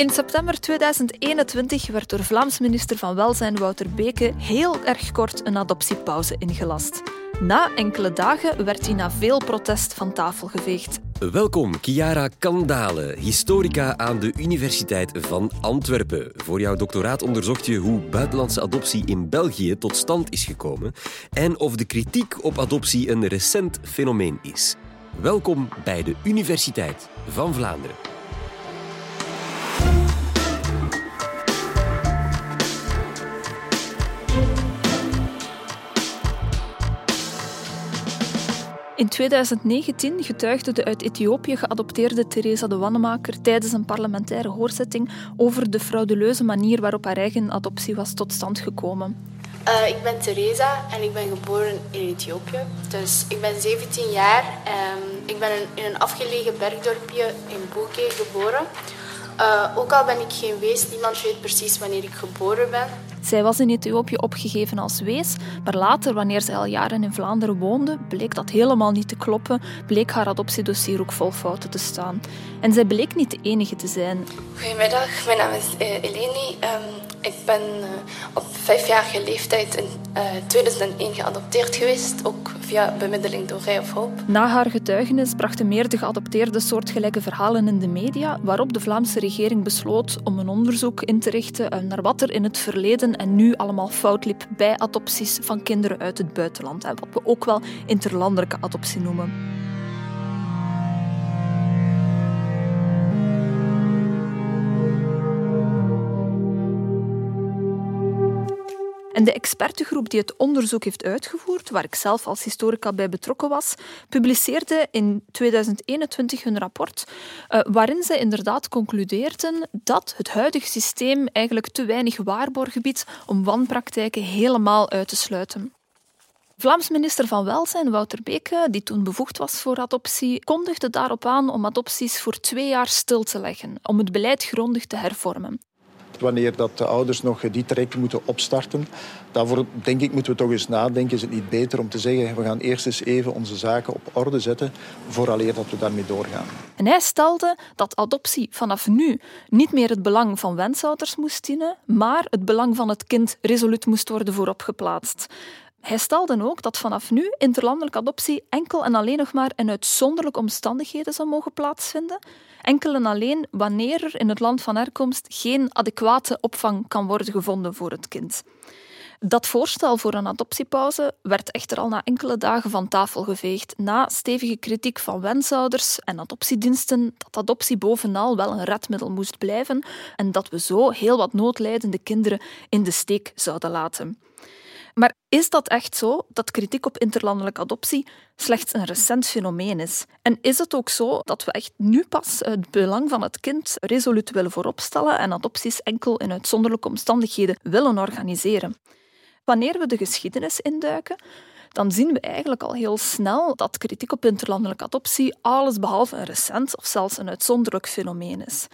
In september 2021 werd door Vlaams minister van Welzijn Wouter Beke heel erg kort een adoptiepauze ingelast. Na enkele dagen werd hij na veel protest van tafel geveegd. Welkom, Chiara Kandale, historica aan de Universiteit van Antwerpen. Voor jouw doctoraat onderzocht je hoe buitenlandse adoptie in België tot stand is gekomen en of de kritiek op adoptie een recent fenomeen is. Welkom bij de Universiteit van Vlaanderen. In 2019 getuigde de uit Ethiopië geadopteerde Theresa de Wannemaker tijdens een parlementaire hoorzitting over de frauduleuze manier waarop haar eigen adoptie was tot stand gekomen. Uh, ik ben Theresa en ik ben geboren in Ethiopië. Dus ik ben 17 jaar. en ik ben in een afgelegen bergdorpje in Boeke geboren. Uh, ook al ben ik geen wees, niemand weet precies wanneer ik geboren ben. Zij was in Ethiopië opgegeven als wees, maar later, wanneer ze al jaren in Vlaanderen woonde, bleek dat helemaal niet te kloppen, bleek haar adoptiedossier ook vol fouten te staan. En zij bleek niet de enige te zijn. Goedemiddag, mijn naam is uh, Eleni. Um, ik ben uh, op vijfjarige leeftijd in uh, 2001 geadopteerd geweest, ook via bemiddeling door Rij of Hoop. Na haar getuigenis brachten meer de geadopteerde soortgelijke verhalen in de media, waarop de Vlaamse regering besloot om een onderzoek in te richten naar wat er in het verleden en nu allemaal fout liep bij adopties van kinderen uit het buitenland. Wat we ook wel interlandelijke adoptie noemen. Expertengroep die het onderzoek heeft uitgevoerd, waar ik zelf als historica bij betrokken was, publiceerde in 2021 hun rapport uh, waarin ze inderdaad concludeerden dat het huidige systeem eigenlijk te weinig waarborg biedt om wanpraktijken helemaal uit te sluiten. Vlaams minister van Welzijn, Wouter Beke, die toen bevoegd was voor adoptie, kondigde daarop aan om adopties voor twee jaar stil te leggen, om het beleid grondig te hervormen wanneer dat de ouders nog die traject moeten opstarten. Daarvoor denk ik moeten we toch eens nadenken. Is het niet beter om te zeggen, we gaan eerst eens even onze zaken op orde zetten vooraleer dat we daarmee doorgaan. En hij stelde dat adoptie vanaf nu niet meer het belang van wensouders moest dienen, maar het belang van het kind resoluut moest worden vooropgeplaatst. Hij stelde ook dat vanaf nu interlandelijke adoptie enkel en alleen nog maar in uitzonderlijke omstandigheden zou mogen plaatsvinden. Enkel en alleen wanneer er in het land van herkomst geen adequate opvang kan worden gevonden voor het kind. Dat voorstel voor een adoptiepauze werd echter al na enkele dagen van tafel geveegd, na stevige kritiek van wensouders en adoptiediensten dat adoptie bovenal wel een redmiddel moest blijven en dat we zo heel wat noodlijdende kinderen in de steek zouden laten. Maar is dat echt zo dat kritiek op interlandelijke adoptie slechts een recent fenomeen is? En is het ook zo dat we echt nu pas het belang van het kind resoluut willen vooropstellen en adopties enkel in uitzonderlijke omstandigheden willen organiseren? Wanneer we de geschiedenis induiken, dan zien we eigenlijk al heel snel dat kritiek op interlandelijke adoptie allesbehalve een recent of zelfs een uitzonderlijk fenomeen is.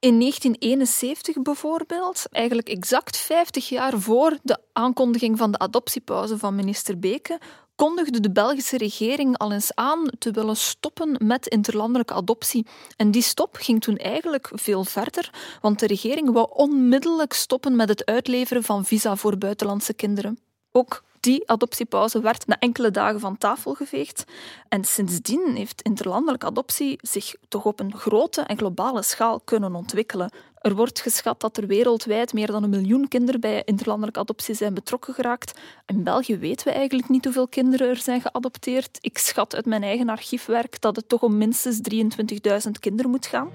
In 1971 bijvoorbeeld, eigenlijk exact 50 jaar voor de aankondiging van de adoptiepauze van minister Beke, kondigde de Belgische regering al eens aan te willen stoppen met interlandelijke adoptie. En die stop ging toen eigenlijk veel verder, want de regering wou onmiddellijk stoppen met het uitleveren van visa voor buitenlandse kinderen. Ook die adoptiepauze werd na enkele dagen van tafel geveegd. En sindsdien heeft interlandelijke adoptie zich toch op een grote en globale schaal kunnen ontwikkelen. Er wordt geschat dat er wereldwijd meer dan een miljoen kinderen bij interlandelijke adoptie zijn betrokken geraakt. In België weten we eigenlijk niet hoeveel kinderen er zijn geadopteerd. Ik schat uit mijn eigen archiefwerk dat het toch om minstens 23.000 kinderen moet gaan.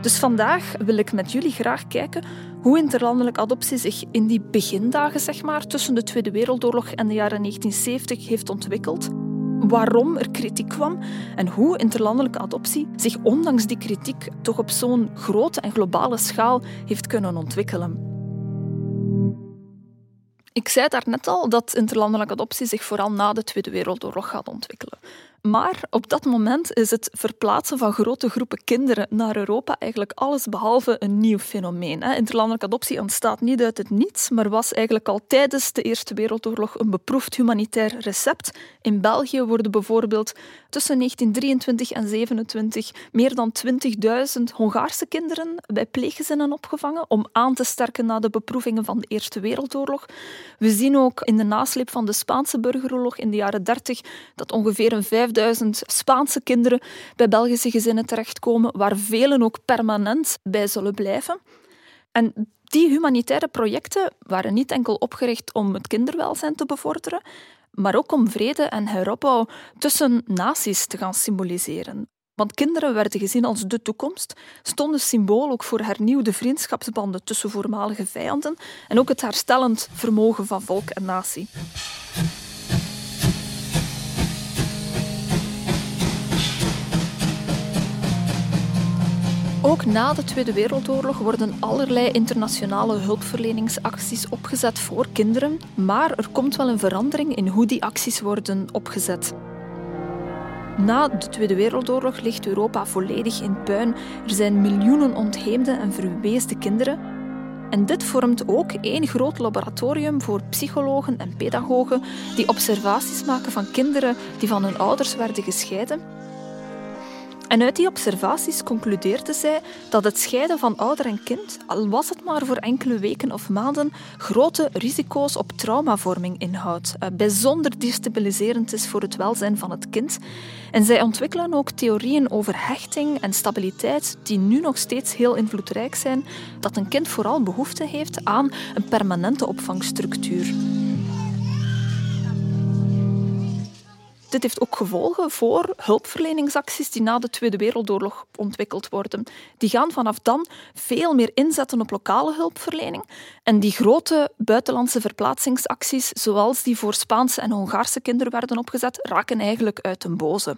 Dus vandaag wil ik met jullie graag kijken hoe interlandelijke adoptie zich in die begindagen zeg maar, tussen de Tweede Wereldoorlog en de jaren 1970 heeft ontwikkeld. Waarom er kritiek kwam en hoe interlandelijke adoptie zich ondanks die kritiek toch op zo'n grote en globale schaal heeft kunnen ontwikkelen. Ik zei daar net al dat interlandelijke adoptie zich vooral na de Tweede Wereldoorlog gaat ontwikkelen. Maar op dat moment is het verplaatsen van grote groepen kinderen naar Europa eigenlijk alles behalve een nieuw fenomeen. Interlandelijke adoptie ontstaat niet uit het niets, maar was eigenlijk al tijdens de Eerste Wereldoorlog een beproefd humanitair recept. In België worden bijvoorbeeld tussen 1923 en 27 meer dan 20.000 Hongaarse kinderen bij pleeggezinnen opgevangen om aan te sterken na de beproevingen van de Eerste Wereldoorlog. We zien ook in de nasleep van de Spaanse burgeroorlog in de jaren 30 dat ongeveer een 5000 Spaanse kinderen bij Belgische gezinnen terechtkomen, waar velen ook permanent bij zullen blijven. En die humanitaire projecten waren niet enkel opgericht om het kinderwelzijn te bevorderen, maar ook om vrede en heropbouw tussen naties te gaan symboliseren. Want kinderen werden gezien als de toekomst, stonden symbool ook voor hernieuwde vriendschapsbanden tussen voormalige vijanden en ook het herstellend vermogen van volk en natie. Ook na de Tweede Wereldoorlog worden allerlei internationale hulpverleningsacties opgezet voor kinderen, maar er komt wel een verandering in hoe die acties worden opgezet. Na de Tweede Wereldoorlog ligt Europa volledig in puin. Er zijn miljoenen ontheemde en verweesde kinderen. En dit vormt ook één groot laboratorium voor psychologen en pedagogen die observaties maken van kinderen die van hun ouders werden gescheiden en uit die observaties concludeerde zij dat het scheiden van ouder en kind, al was het maar voor enkele weken of maanden, grote risico's op traumavorming inhoudt, eh, bijzonder destabiliserend is voor het welzijn van het kind. En zij ontwikkelen ook theorieën over hechting en stabiliteit die nu nog steeds heel invloedrijk zijn, dat een kind vooral behoefte heeft aan een permanente opvangstructuur. Dit heeft ook gevolgen voor hulpverleningsacties die na de Tweede Wereldoorlog ontwikkeld worden. Die gaan vanaf dan veel meer inzetten op lokale hulpverlening. En die grote buitenlandse verplaatsingsacties, zoals die voor Spaanse en Hongaarse kinderen werden opgezet, raken eigenlijk uit den boze.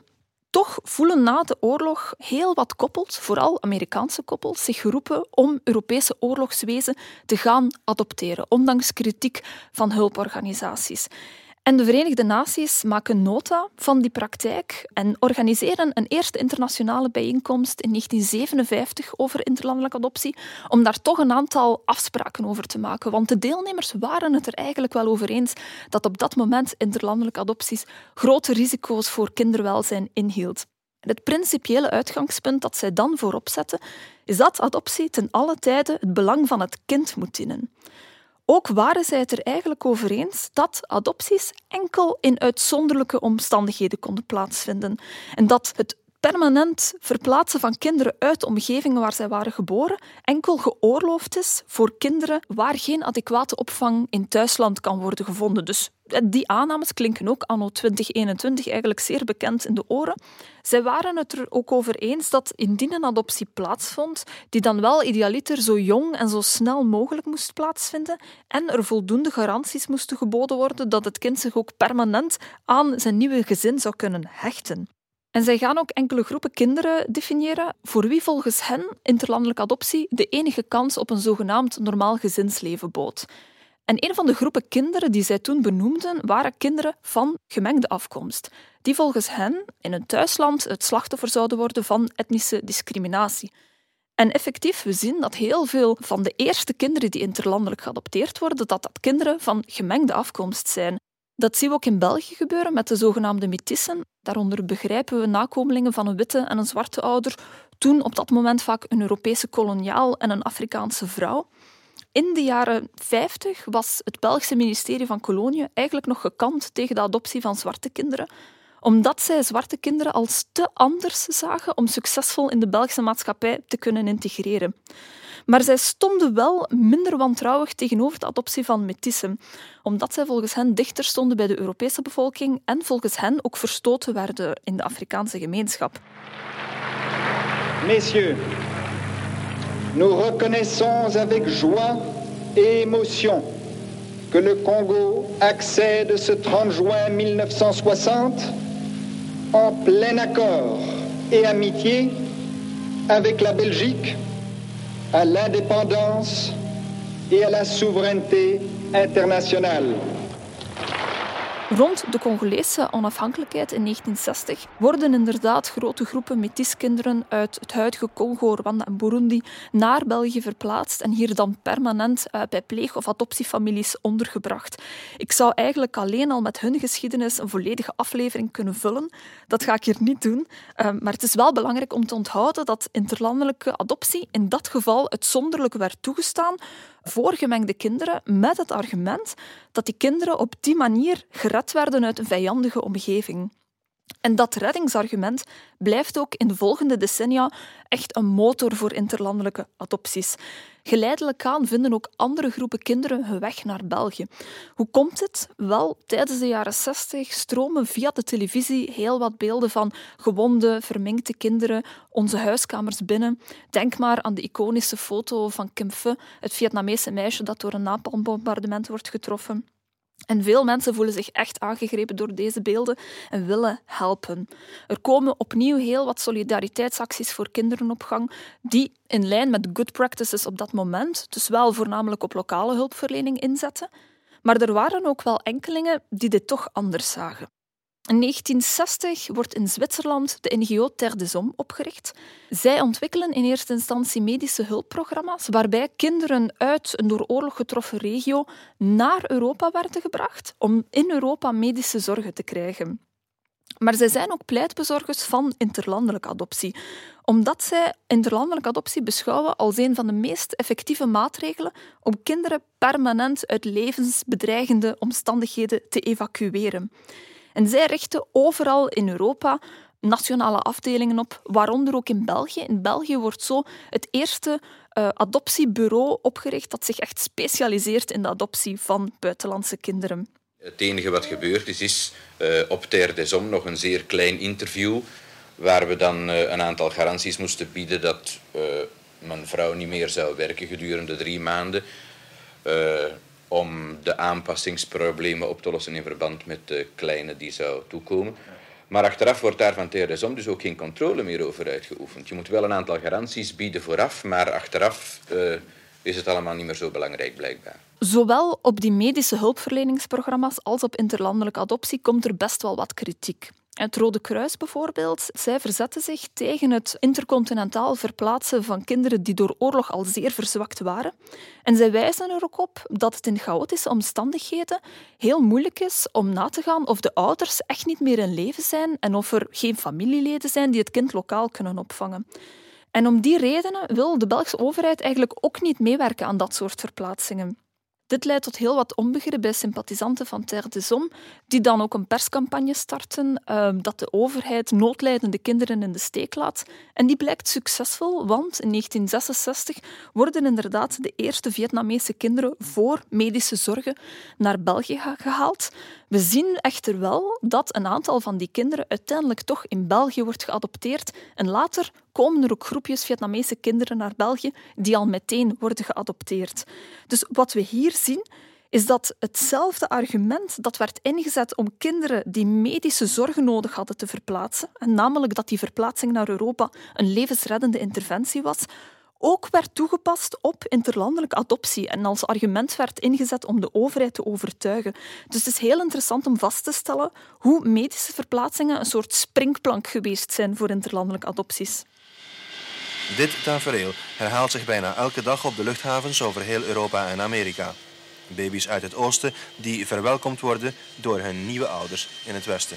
Toch voelen na de oorlog heel wat koppels, vooral Amerikaanse koppels, zich geroepen om Europese oorlogswezen te gaan adopteren, ondanks kritiek van hulporganisaties. En de Verenigde Naties maken nota van die praktijk en organiseren een eerste internationale bijeenkomst in 1957 over interlandelijke adoptie, om daar toch een aantal afspraken over te maken. Want de deelnemers waren het er eigenlijk wel over eens dat op dat moment interlandelijke adopties grote risico's voor kinderwelzijn inhield. Het principiële uitgangspunt dat zij dan voorop zetten, is dat adoptie ten alle tijde het belang van het kind moet dienen. Ook waren zij het er eigenlijk over eens dat adopties enkel in uitzonderlijke omstandigheden konden plaatsvinden en dat het permanent verplaatsen van kinderen uit de omgevingen waar zij waren geboren enkel geoorloofd is voor kinderen waar geen adequate opvang in thuisland kan worden gevonden. Dus eh, die aannames klinken ook anno 2021 eigenlijk zeer bekend in de oren. Zij waren het er ook over eens dat indien een adoptie plaatsvond, die dan wel idealiter zo jong en zo snel mogelijk moest plaatsvinden en er voldoende garanties moesten geboden worden dat het kind zich ook permanent aan zijn nieuwe gezin zou kunnen hechten. En zij gaan ook enkele groepen kinderen definiëren voor wie volgens hen interlandelijke adoptie de enige kans op een zogenaamd normaal gezinsleven bood. En een van de groepen kinderen die zij toen benoemden waren kinderen van gemengde afkomst, die volgens hen in hun thuisland het slachtoffer zouden worden van etnische discriminatie. En effectief, we zien dat heel veel van de eerste kinderen die interlandelijk geadopteerd worden, dat dat kinderen van gemengde afkomst zijn. Dat zien we ook in België gebeuren met de zogenaamde metissen. Daaronder begrijpen we nakomelingen van een witte en een zwarte ouder, toen op dat moment vaak een Europese koloniaal en een Afrikaanse vrouw. In de jaren 50 was het Belgische ministerie van Koloniën eigenlijk nog gekant tegen de adoptie van zwarte kinderen, omdat zij zwarte kinderen als te anders zagen om succesvol in de Belgische maatschappij te kunnen integreren. Maar zij stonden wel minder wantrouwig tegenover de adoptie van metissen, omdat zij volgens hen dichter stonden bij de Europese bevolking en volgens hen ook verstoten werden in de Afrikaanse gemeenschap. Messieurs, nous reconnaissons avec joie et émotion que le Congo accède ce 30 juin 1960 en plein accord et amitié avec la Belgique à l'indépendance et à la souveraineté internationale. Rond de Congolese onafhankelijkheid in 1960 worden inderdaad grote groepen metiskinderen uit het huidige Congo, Rwanda en Burundi naar België verplaatst en hier dan permanent uh, bij pleeg- of adoptiefamilies ondergebracht. Ik zou eigenlijk alleen al met hun geschiedenis een volledige aflevering kunnen vullen. Dat ga ik hier niet doen. Uh, maar het is wel belangrijk om te onthouden dat interlandelijke adoptie in dat geval uitzonderlijk werd toegestaan voor gemengde kinderen met het argument dat die kinderen op die manier gered werden uit een vijandige omgeving. En dat reddingsargument blijft ook in de volgende decennia echt een motor voor interlandelijke adopties. Geleidelijk aan vinden ook andere groepen kinderen hun weg naar België. Hoe komt het? Wel, tijdens de jaren 60 stromen via de televisie heel wat beelden van gewonde, verminkte kinderen onze huiskamers binnen. Denk maar aan de iconische foto van Kim Phe, het Vietnamese meisje dat door een napalmbombardement wordt getroffen. En veel mensen voelen zich echt aangegrepen door deze beelden en willen helpen. Er komen opnieuw heel wat solidariteitsacties voor kinderen op gang, die in lijn met good practices op dat moment, dus wel voornamelijk op lokale hulpverlening inzetten. Maar er waren ook wel enkelingen die dit toch anders zagen. In 1960 wordt in Zwitserland de NGO Terre des Hommes opgericht. Zij ontwikkelen in eerste instantie medische hulpprogramma's waarbij kinderen uit een door oorlog getroffen regio naar Europa werden gebracht om in Europa medische zorgen te krijgen. Maar zij zijn ook pleitbezorgers van interlandelijke adoptie, omdat zij interlandelijke adoptie beschouwen als een van de meest effectieve maatregelen om kinderen permanent uit levensbedreigende omstandigheden te evacueren. En zij richten overal in Europa nationale afdelingen op, waaronder ook in België. In België wordt zo het eerste uh, adoptiebureau opgericht dat zich echt specialiseert in de adoptie van buitenlandse kinderen. Het enige wat gebeurd is, is uh, op Terre des Hommes nog een zeer klein interview waar we dan uh, een aantal garanties moesten bieden dat mijn vrouw niet meer zou werken gedurende drie maanden om de aanpassingsproblemen op te lossen in verband met de kleine die zou toekomen. Maar achteraf wordt daar van TRSOM dus ook geen controle meer over uitgeoefend. Je moet wel een aantal garanties bieden vooraf, maar achteraf uh, is het allemaal niet meer zo belangrijk blijkbaar. Zowel op die medische hulpverleningsprogramma's als op interlandelijke adoptie komt er best wel wat kritiek. Het Rode Kruis bijvoorbeeld, zij verzetten zich tegen het intercontinentaal verplaatsen van kinderen die door oorlog al zeer verzwakt waren. En zij wijzen er ook op dat het in chaotische omstandigheden heel moeilijk is om na te gaan of de ouders echt niet meer in leven zijn en of er geen familieleden zijn die het kind lokaal kunnen opvangen. En om die redenen wil de Belgische overheid eigenlijk ook niet meewerken aan dat soort verplaatsingen. Dit leidt tot heel wat onbegrip bij sympathisanten van Terre des Hommes, die dan ook een perscampagne starten uh, dat de overheid noodlijdende kinderen in de steek laat. En die blijkt succesvol, want in 1966 worden inderdaad de eerste Vietnamese kinderen voor medische zorgen naar België gehaald. We zien echter wel dat een aantal van die kinderen uiteindelijk toch in België wordt geadopteerd en later komen er ook groepjes Vietnamese kinderen naar België die al meteen worden geadopteerd. Dus wat we hier zien is dat hetzelfde argument dat werd ingezet om kinderen die medische zorgen nodig hadden te verplaatsen, en namelijk dat die verplaatsing naar Europa een levensreddende interventie was, ook werd toegepast op interlandelijke adoptie en als argument werd ingezet om de overheid te overtuigen. Dus het is heel interessant om vast te stellen hoe medische verplaatsingen een soort springplank geweest zijn voor interlandelijke adopties. Dit tafereel herhaalt zich bijna elke dag op de luchthavens over heel Europa en Amerika. Baby's uit het oosten die verwelkomd worden door hun nieuwe ouders in het westen.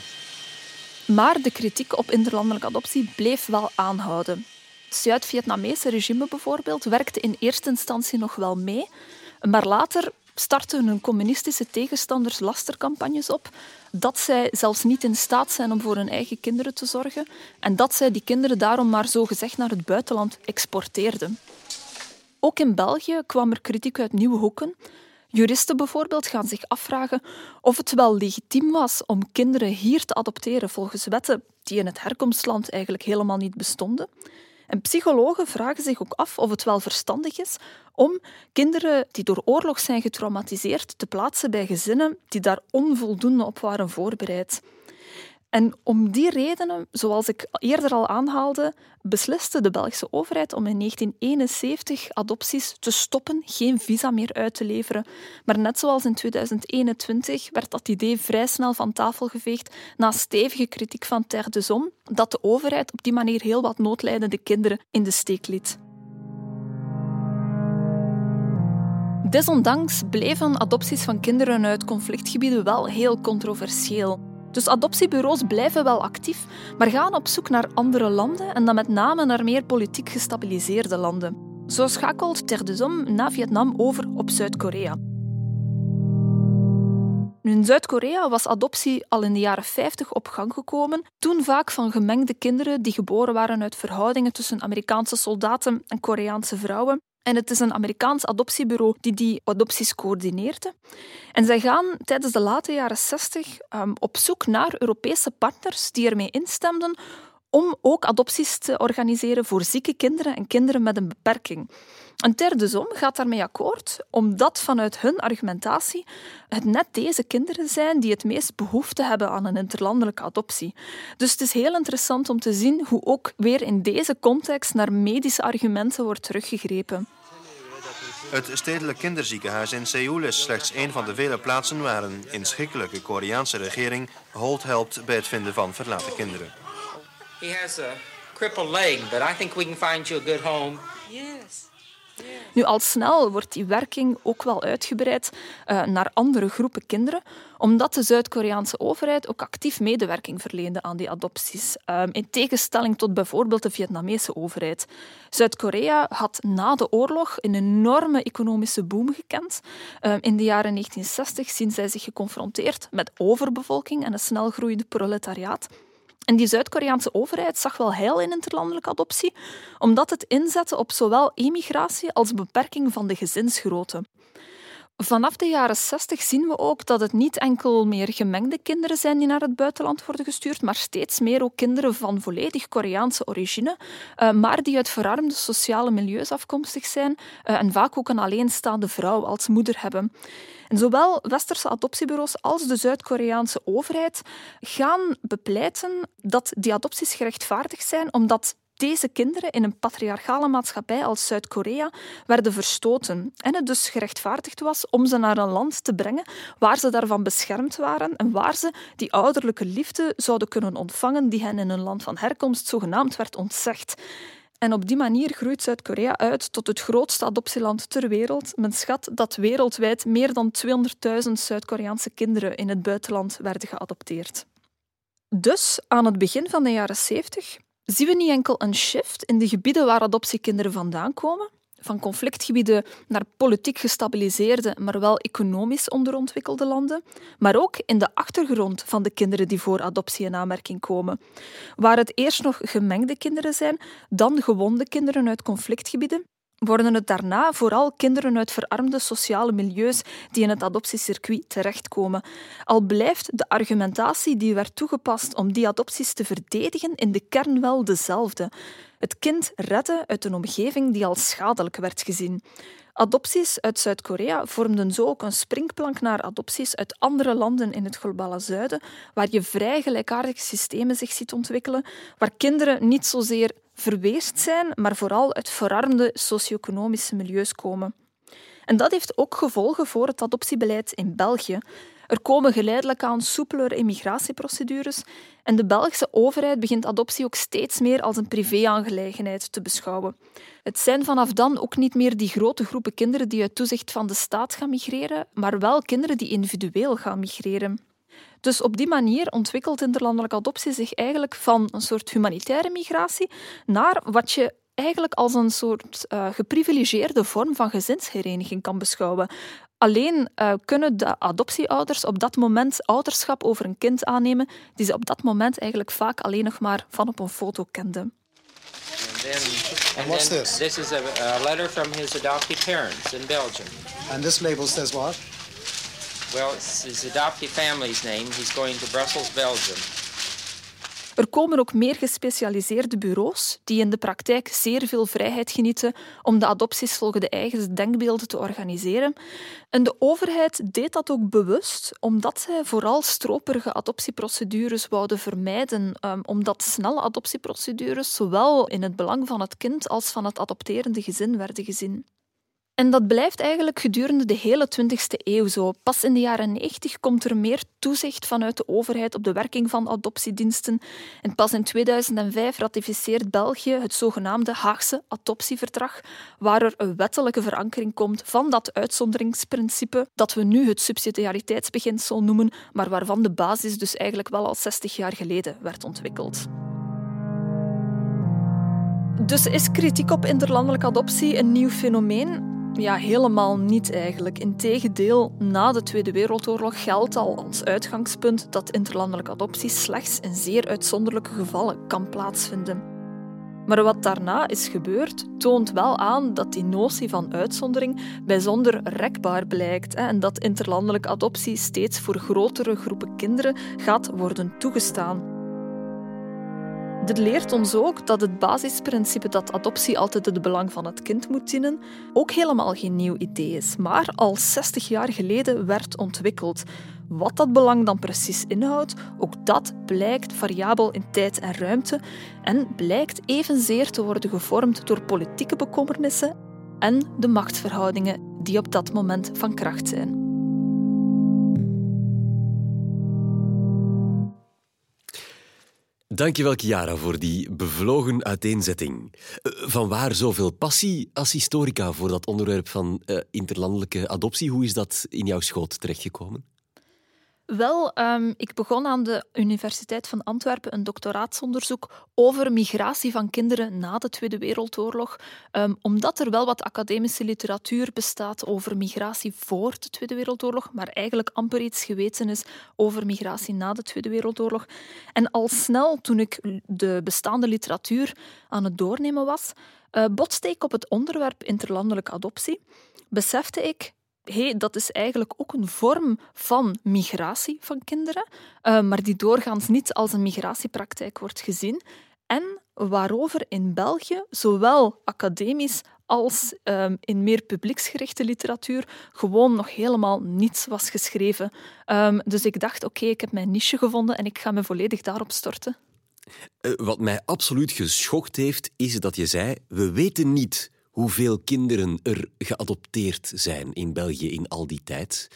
Maar de kritiek op interlandelijke adoptie bleef wel aanhouden. Het Zuid-Vietnamese regime bijvoorbeeld werkte in eerste instantie nog wel mee, maar later starten hun communistische tegenstanders lastercampagnes op dat zij zelfs niet in staat zijn om voor hun eigen kinderen te zorgen en dat zij die kinderen daarom maar zo gezegd naar het buitenland exporteerden. Ook in België kwam er kritiek uit nieuwe hoeken. Juristen bijvoorbeeld gaan zich afvragen of het wel legitiem was om kinderen hier te adopteren volgens wetten die in het herkomstland eigenlijk helemaal niet bestonden. En psychologen vragen zich ook af of het wel verstandig is om kinderen die door oorlog zijn getraumatiseerd te plaatsen bij gezinnen die daar onvoldoende op waren voorbereid. En om die redenen, zoals ik eerder al aanhaalde, besliste de Belgische overheid om in 1971 adopties te stoppen, geen visa meer uit te leveren. Maar net zoals in 2021 werd dat idee vrij snel van tafel geveegd na stevige kritiek van Terre de Zom, dat de overheid op die manier heel wat noodlijdende kinderen in de steek liet. Desondanks bleven adopties van kinderen uit conflictgebieden wel heel controversieel. Dus adoptiebureaus blijven wel actief, maar gaan op zoek naar andere landen en dan met name naar meer politiek gestabiliseerde landen. Zo schakelt Ter de Zom na Vietnam over op Zuid-Korea. In Zuid-Korea was adoptie al in de jaren 50 op gang gekomen, toen vaak van gemengde kinderen die geboren waren uit verhoudingen tussen Amerikaanse soldaten en Koreaanse vrouwen. En het is een Amerikaans adoptiebureau die die adopties coördineerde. En zij gaan tijdens de late jaren 60 um, op zoek naar Europese partners die ermee instemden om ook adopties te organiseren voor zieke kinderen en kinderen met een beperking. En Ter de Zom gaat daarmee akkoord, omdat vanuit hun argumentatie het net deze kinderen zijn die het meest behoefte hebben aan een interlandelijke adoptie. Dus het is heel interessant om te zien hoe ook weer in deze context naar medische argumenten wordt teruggegrepen. Het stedelijk kinderziekenhuis in Seoul is slechts een van de vele plaatsen waar een inschikkelijke Koreaanse regering Holt helpt bij het vinden van verlaten kinderen. He has a crippled leg, but I think we can find you a good home. Yes. Nu, al snel wordt die werking ook wel uitgebreid uh, naar andere groepen kinderen, omdat de Zuid-Koreaanse overheid ook actief medewerking verleende aan die adopties, uh, in tegenstelling tot bijvoorbeeld de Vietnamese overheid. Zuid-Korea had na de oorlog een enorme economische boom gekend. Uh, in de jaren 1960 zien zij zich geconfronteerd met overbevolking en een snel groeiende proletariaat. En die Zuid-Koreaanse overheid zag wel heil in interlandelijke adoptie, omdat het inzette op zowel emigratie als beperking van de gezinsgrootte. Vanaf de jaren 60 zien we ook dat het niet enkel meer gemengde kinderen zijn die naar het buitenland worden gestuurd, maar steeds meer ook kinderen van volledig Koreaanse origine, eh, maar die uit verarmde sociale milieus afkomstig zijn eh, en vaak ook een alleenstaande vrouw als moeder hebben. En zowel westerse adoptiebureaus als de Zuid-Koreaanse overheid gaan bepleiten dat die adopties gerechtvaardigd zijn, omdat deze kinderen in een patriarchale maatschappij als Zuid-Korea werden verstoten en het dus gerechtvaardigd was om ze naar een land te brengen waar ze daarvan beschermd waren en waar ze die ouderlijke liefde zouden kunnen ontvangen die hen in hun land van herkomst zogenaamd werd ontzegd. En op die manier groeit Zuid-Korea uit tot het grootste adoptieland ter wereld. Men schat dat wereldwijd meer dan 200.000 Zuid-Koreaanse kinderen in het buitenland werden geadopteerd. Dus aan het begin van de jaren 70 zien we niet enkel een shift in de gebieden waar adoptiekinderen vandaan komen, van conflictgebieden naar politiek gestabiliseerde, maar wel economisch onderontwikkelde landen, maar ook in de achtergrond van de kinderen die voor adoptie in aanmerking komen. Waar het eerst nog gemengde kinderen zijn, dan gewonde kinderen uit conflictgebieden worden het daarna vooral kinderen uit verarmde sociale milieus die in het adoptiecircuit terechtkomen. Al blijft de argumentatie die werd toegepast om die adopties te verdedigen in de kern wel dezelfde. Het kind redden uit een omgeving die als schadelijk werd gezien. Adopties uit Zuid-Korea vormden zo ook een springplank naar adopties uit andere landen in het globale zuiden, waar je vrij gelijkaardige systemen zich ziet ontwikkelen, waar kinderen niet zozeer verweest zijn, maar vooral uit verarmde socio-economische milieus komen. En dat heeft ook gevolgen voor het adoptiebeleid in België. Er komen geleidelijk aan soepelere immigratieprocedures en de Belgische overheid begint adoptie ook steeds meer als een privé-aangelegenheid te beschouwen. Het zijn vanaf dan ook niet meer die grote groepen kinderen die uit toezicht van de staat gaan migreren, maar wel kinderen die individueel gaan migreren. Dus op die manier ontwikkelt interlandelijke adoptie zich eigenlijk van een soort humanitaire migratie naar wat je eigenlijk als een soort uh, geprivilegeerde vorm van gezinshereniging kan beschouwen. Alleen uh, kunnen de adoptieouders op dat moment ouderschap over een kind aannemen die ze op dat moment eigenlijk vaak alleen nog maar van op een foto kenden. And then, and what's then this? This is a, a letter from his adoptive parents in Belgium. And this label says what? Well, it's his adoptive family's name. He's going to Brussels, Belgium. Er komen ook meer gespecialiseerde bureaus die in de praktijk zeer veel vrijheid genieten om de adopties volgens de eigen denkbeelden te organiseren. En de overheid deed dat ook bewust, omdat zij vooral stroperige adoptieprocedures wouden vermijden, um, omdat snelle adoptieprocedures zowel in het belang van het kind als van het adopterende gezin werden gezien. En dat blijft eigenlijk gedurende de hele 20e eeuw zo. Pas in de jaren 90 komt er meer toezicht vanuit de overheid op de werking van adoptiediensten. En pas in 2005 ratificeert België het zogenaamde Haagse adoptieverdrag, waar er een wettelijke verankering komt van dat uitzonderingsprincipe dat we nu het subsidiariteitsbeginsel noemen, maar waarvan de basis dus eigenlijk wel al 60 jaar geleden werd ontwikkeld. Dus is kritiek op interlandelijke adoptie een nieuw fenomeen? Ja, helemaal niet eigenlijk. Integendeel, na de Tweede Wereldoorlog geldt al als uitgangspunt dat interlandelijke adoptie slechts in zeer uitzonderlijke gevallen kan plaatsvinden. Maar wat daarna is gebeurd, toont wel aan dat die notie van uitzondering bijzonder rekbaar blijkt en dat interlandelijke adoptie steeds voor grotere groepen kinderen gaat worden toegestaan. Dit leert ons ook dat het basisprincipe dat adoptie altijd het belang van het kind moet dienen, ook helemaal geen nieuw idee is, maar al 60 jaar geleden werd ontwikkeld. Wat dat belang dan precies inhoudt, ook dat blijkt variabel in tijd en ruimte en blijkt evenzeer te worden gevormd door politieke bekommernissen en de machtsverhoudingen die op dat moment van kracht zijn. Dankjewel, Chiara, voor die bevlogen uiteenzetting. Eh, van waar zoveel passie als historica voor dat onderwerp van uh, interlandelijke adoptie? Hoe is dat in jouw schoot terechtgekomen? Wel, um, ik begon aan de Universiteit van Antwerpen een doctoraatsonderzoek over migratie van kinderen na de Tweede Wereldoorlog, um, omdat er wel wat academische literatuur bestaat over migratie voor de Tweede Wereldoorlog, maar eigenlijk amper iets geweten is over migratie na de Tweede Wereldoorlog. En al snel, toen ik de bestaande literatuur aan het doornemen was, uh, botste ik op het onderwerp interlandelijke adoptie besefte ik hey, dat is eigenlijk ook een vorm van migratie van kinderen, uh, maar die doorgaans niet als een migratiepraktijk wordt gezien. En waarover in België, zowel academisch als um, in meer publieksgerichte literatuur, gewoon nog helemaal niets was geschreven. Um, dus ik dacht, oké, ik heb mijn niche gevonden en ik ga me volledig daarop storten. Uh, wat mij absoluut geschokt heeft, is dat je zei: we weten niet hoeveel kinderen er geadopteerd zijn in België in al die tijd.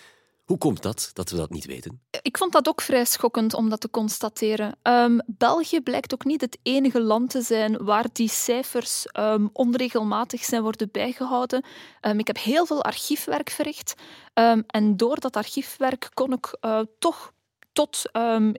Hoe komt dat, dat we dat niet weten? Ik vond dat ook vrij schokkend om dat te constateren. Um, België blijkt ook niet het enige land te zijn waar die cijfers um, onregelmatig zijn worden bijgehouden. Um, ik heb heel veel archiefwerk verricht en door dat archiefwerk kon ik uh, toch tot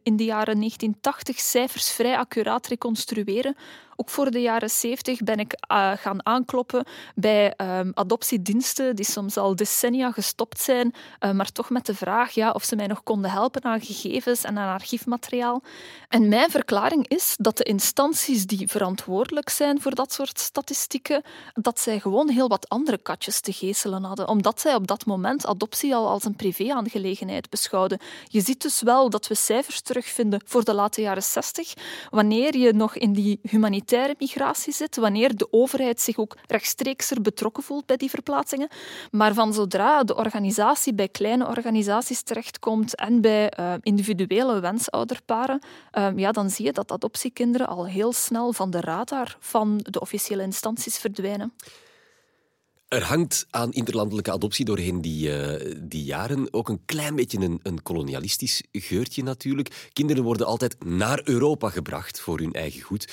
in de jaren 1980 cijfers vrij accuraat reconstrueren ook voor de jaren 70 ben ik uh, gaan aankloppen bij um, adoptiediensten die soms al decennia gestopt zijn, uh, maar toch met de vraag ja, of ze mij nog konden helpen aan gegevens en aan archiefmateriaal. En mijn verklaring is dat de instanties die verantwoordelijk zijn voor dat soort statistieken, dat zij gewoon heel wat andere katjes te geeselen hadden, omdat zij op dat moment adoptie al als een privé-aangelegenheid beschouwden. Je ziet dus wel dat we cijfers terugvinden voor de late jaren 60, wanneer je nog in die humanitaire humanitaire migratie zit, wanneer de overheid zich ook rechtstreeks er betrokken voelt bij die verplaatsingen. Maar van zodra de organisatie bij kleine organisaties terechtkomt en bij uh, individuele wensouderparen, uh, ja, dan zie je dat adoptiekinderen al heel snel van de radar van de officiële instanties verdwijnen. Er hangt aan interlandelijke adoptie doorheen die, uh, die jaren ook een klein beetje een, een, kolonialistisch geurtje natuurlijk. Kinderen worden altijd naar Europa gebracht voor hun eigen goed.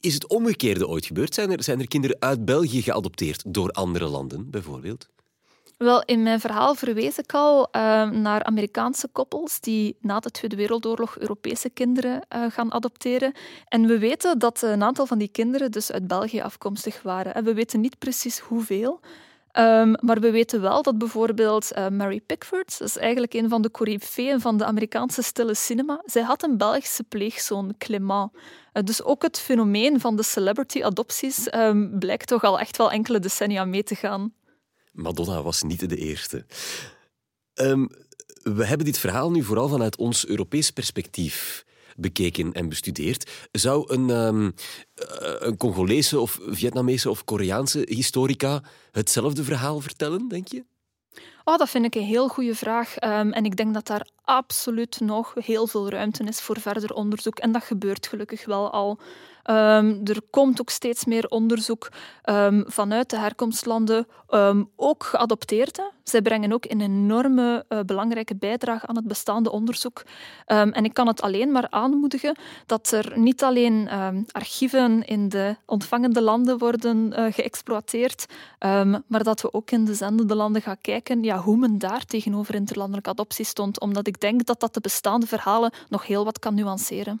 Is het omgekeerde ooit gebeurd? Zijn er, zijn er kinderen uit België geadopteerd door andere landen, bijvoorbeeld? Wel, in mijn verhaal verwees ik al uh, naar Amerikaanse koppels die na de Tweede Wereldoorlog Europese kinderen uh, gaan adopteren. En we weten dat een aantal van die kinderen dus uit België afkomstig waren. En we weten niet precies hoeveel. Um, maar we weten wel dat bijvoorbeeld uh, Mary Pickford, dat is eigenlijk een van de coryfeeën van de Amerikaanse stille cinema, zij had een Belgische pleegzoon, Clément. Uh, dus ook het fenomeen van de celebrity-adopties um, blijkt toch al echt wel enkele decennia mee te gaan. Madonna was niet de eerste. Um, we hebben dit verhaal nu vooral vanuit ons Europees perspectief bekeken en bestudeerd. Zou een, um, een Congolese of Vietnamese of Koreaanse historica hetzelfde verhaal vertellen, denk je? Oh, dat vind ik een heel goede vraag. Um, en ik denk dat daar absoluut nog heel veel ruimte is voor verder onderzoek. En dat gebeurt gelukkig wel al. Um, er komt ook steeds meer onderzoek um, vanuit de herkomstlanden, um, ook geadopteerden. Zij brengen ook een enorme uh, belangrijke bijdrage aan het bestaande onderzoek. en ik kan het alleen maar aanmoedigen dat er niet alleen archieven in de ontvangende landen worden uh, geëxploiteerd, maar dat we ook in de zendende landen gaan kijken ja, hoe men daar tegenover interlandelijke adoptie stond. Omdat ik denk dat dat de bestaande verhalen nog heel wat kan nuanceren.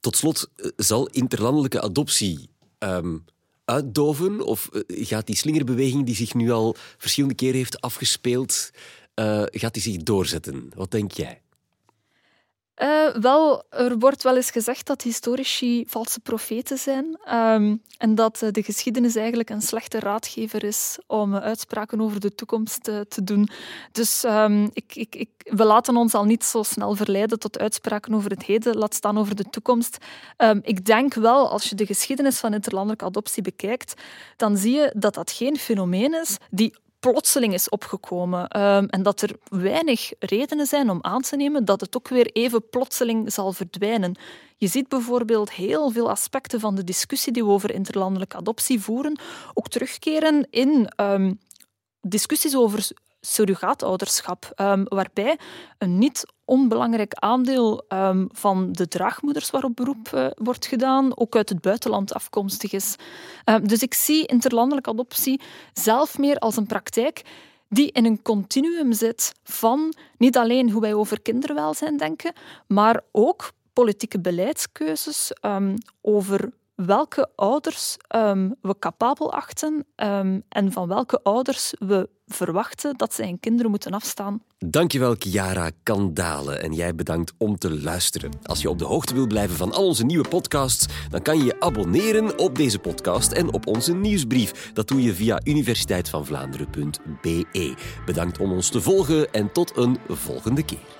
Tot slot, eh, zal interlandelijke adoptie um, uitdoven? Of eh, gaat die slingerbeweging die zich nu al verschillende keren heeft afgespeeld, uh, gaat die zich doorzetten? Wat denk jij? Uh, wel, er wordt wel eens gezegd dat historici valse profeten zijn um, en dat de geschiedenis eigenlijk een slechte raadgever is om uitspraken over de toekomst te doen. Dus um, ik, ik, ik, we laten ons al niet zo snel verleiden tot uitspraken over het heden, laat staan over de toekomst. Um, ik denk wel, als je de geschiedenis van interlandelijke adoptie bekijkt, dan zie je dat dat geen fenomeen is die plotseling is opgekomen. Um, en dat er weinig redenen zijn om aan te nemen dat het ook weer even plotseling zal verdwijnen. Je ziet bijvoorbeeld heel veel aspecten van de discussie die we over interlandelijke adoptie voeren, ook terugkeren in um, discussies over surrogaatouderschap, um, waarbij een niet onbelangrijk aandeel um, van de draagmoeders waarop beroep uh, wordt gedaan ook uit het buitenland afkomstig is. Um, dus ik zie interlandelijke adoptie zelf meer als een praktijk die in een continuum zit van niet alleen hoe wij over kinderwelzijn denken, maar ook politieke beleidskeuzes over welke ouders we capabel achten en van welke ouders we verwachten dat zij hun kinderen moeten afstaan. Dankjewel, Chiara Kandale. En jij bedankt om te luisteren. Als je op de hoogte wil blijven van al onze nieuwe podcasts, dan kan je je abonneren op deze podcast en op onze nieuwsbrief. Dat doe je via universiteitvanvlaanderen.be. Bedankt om ons te volgen en tot een volgende keer.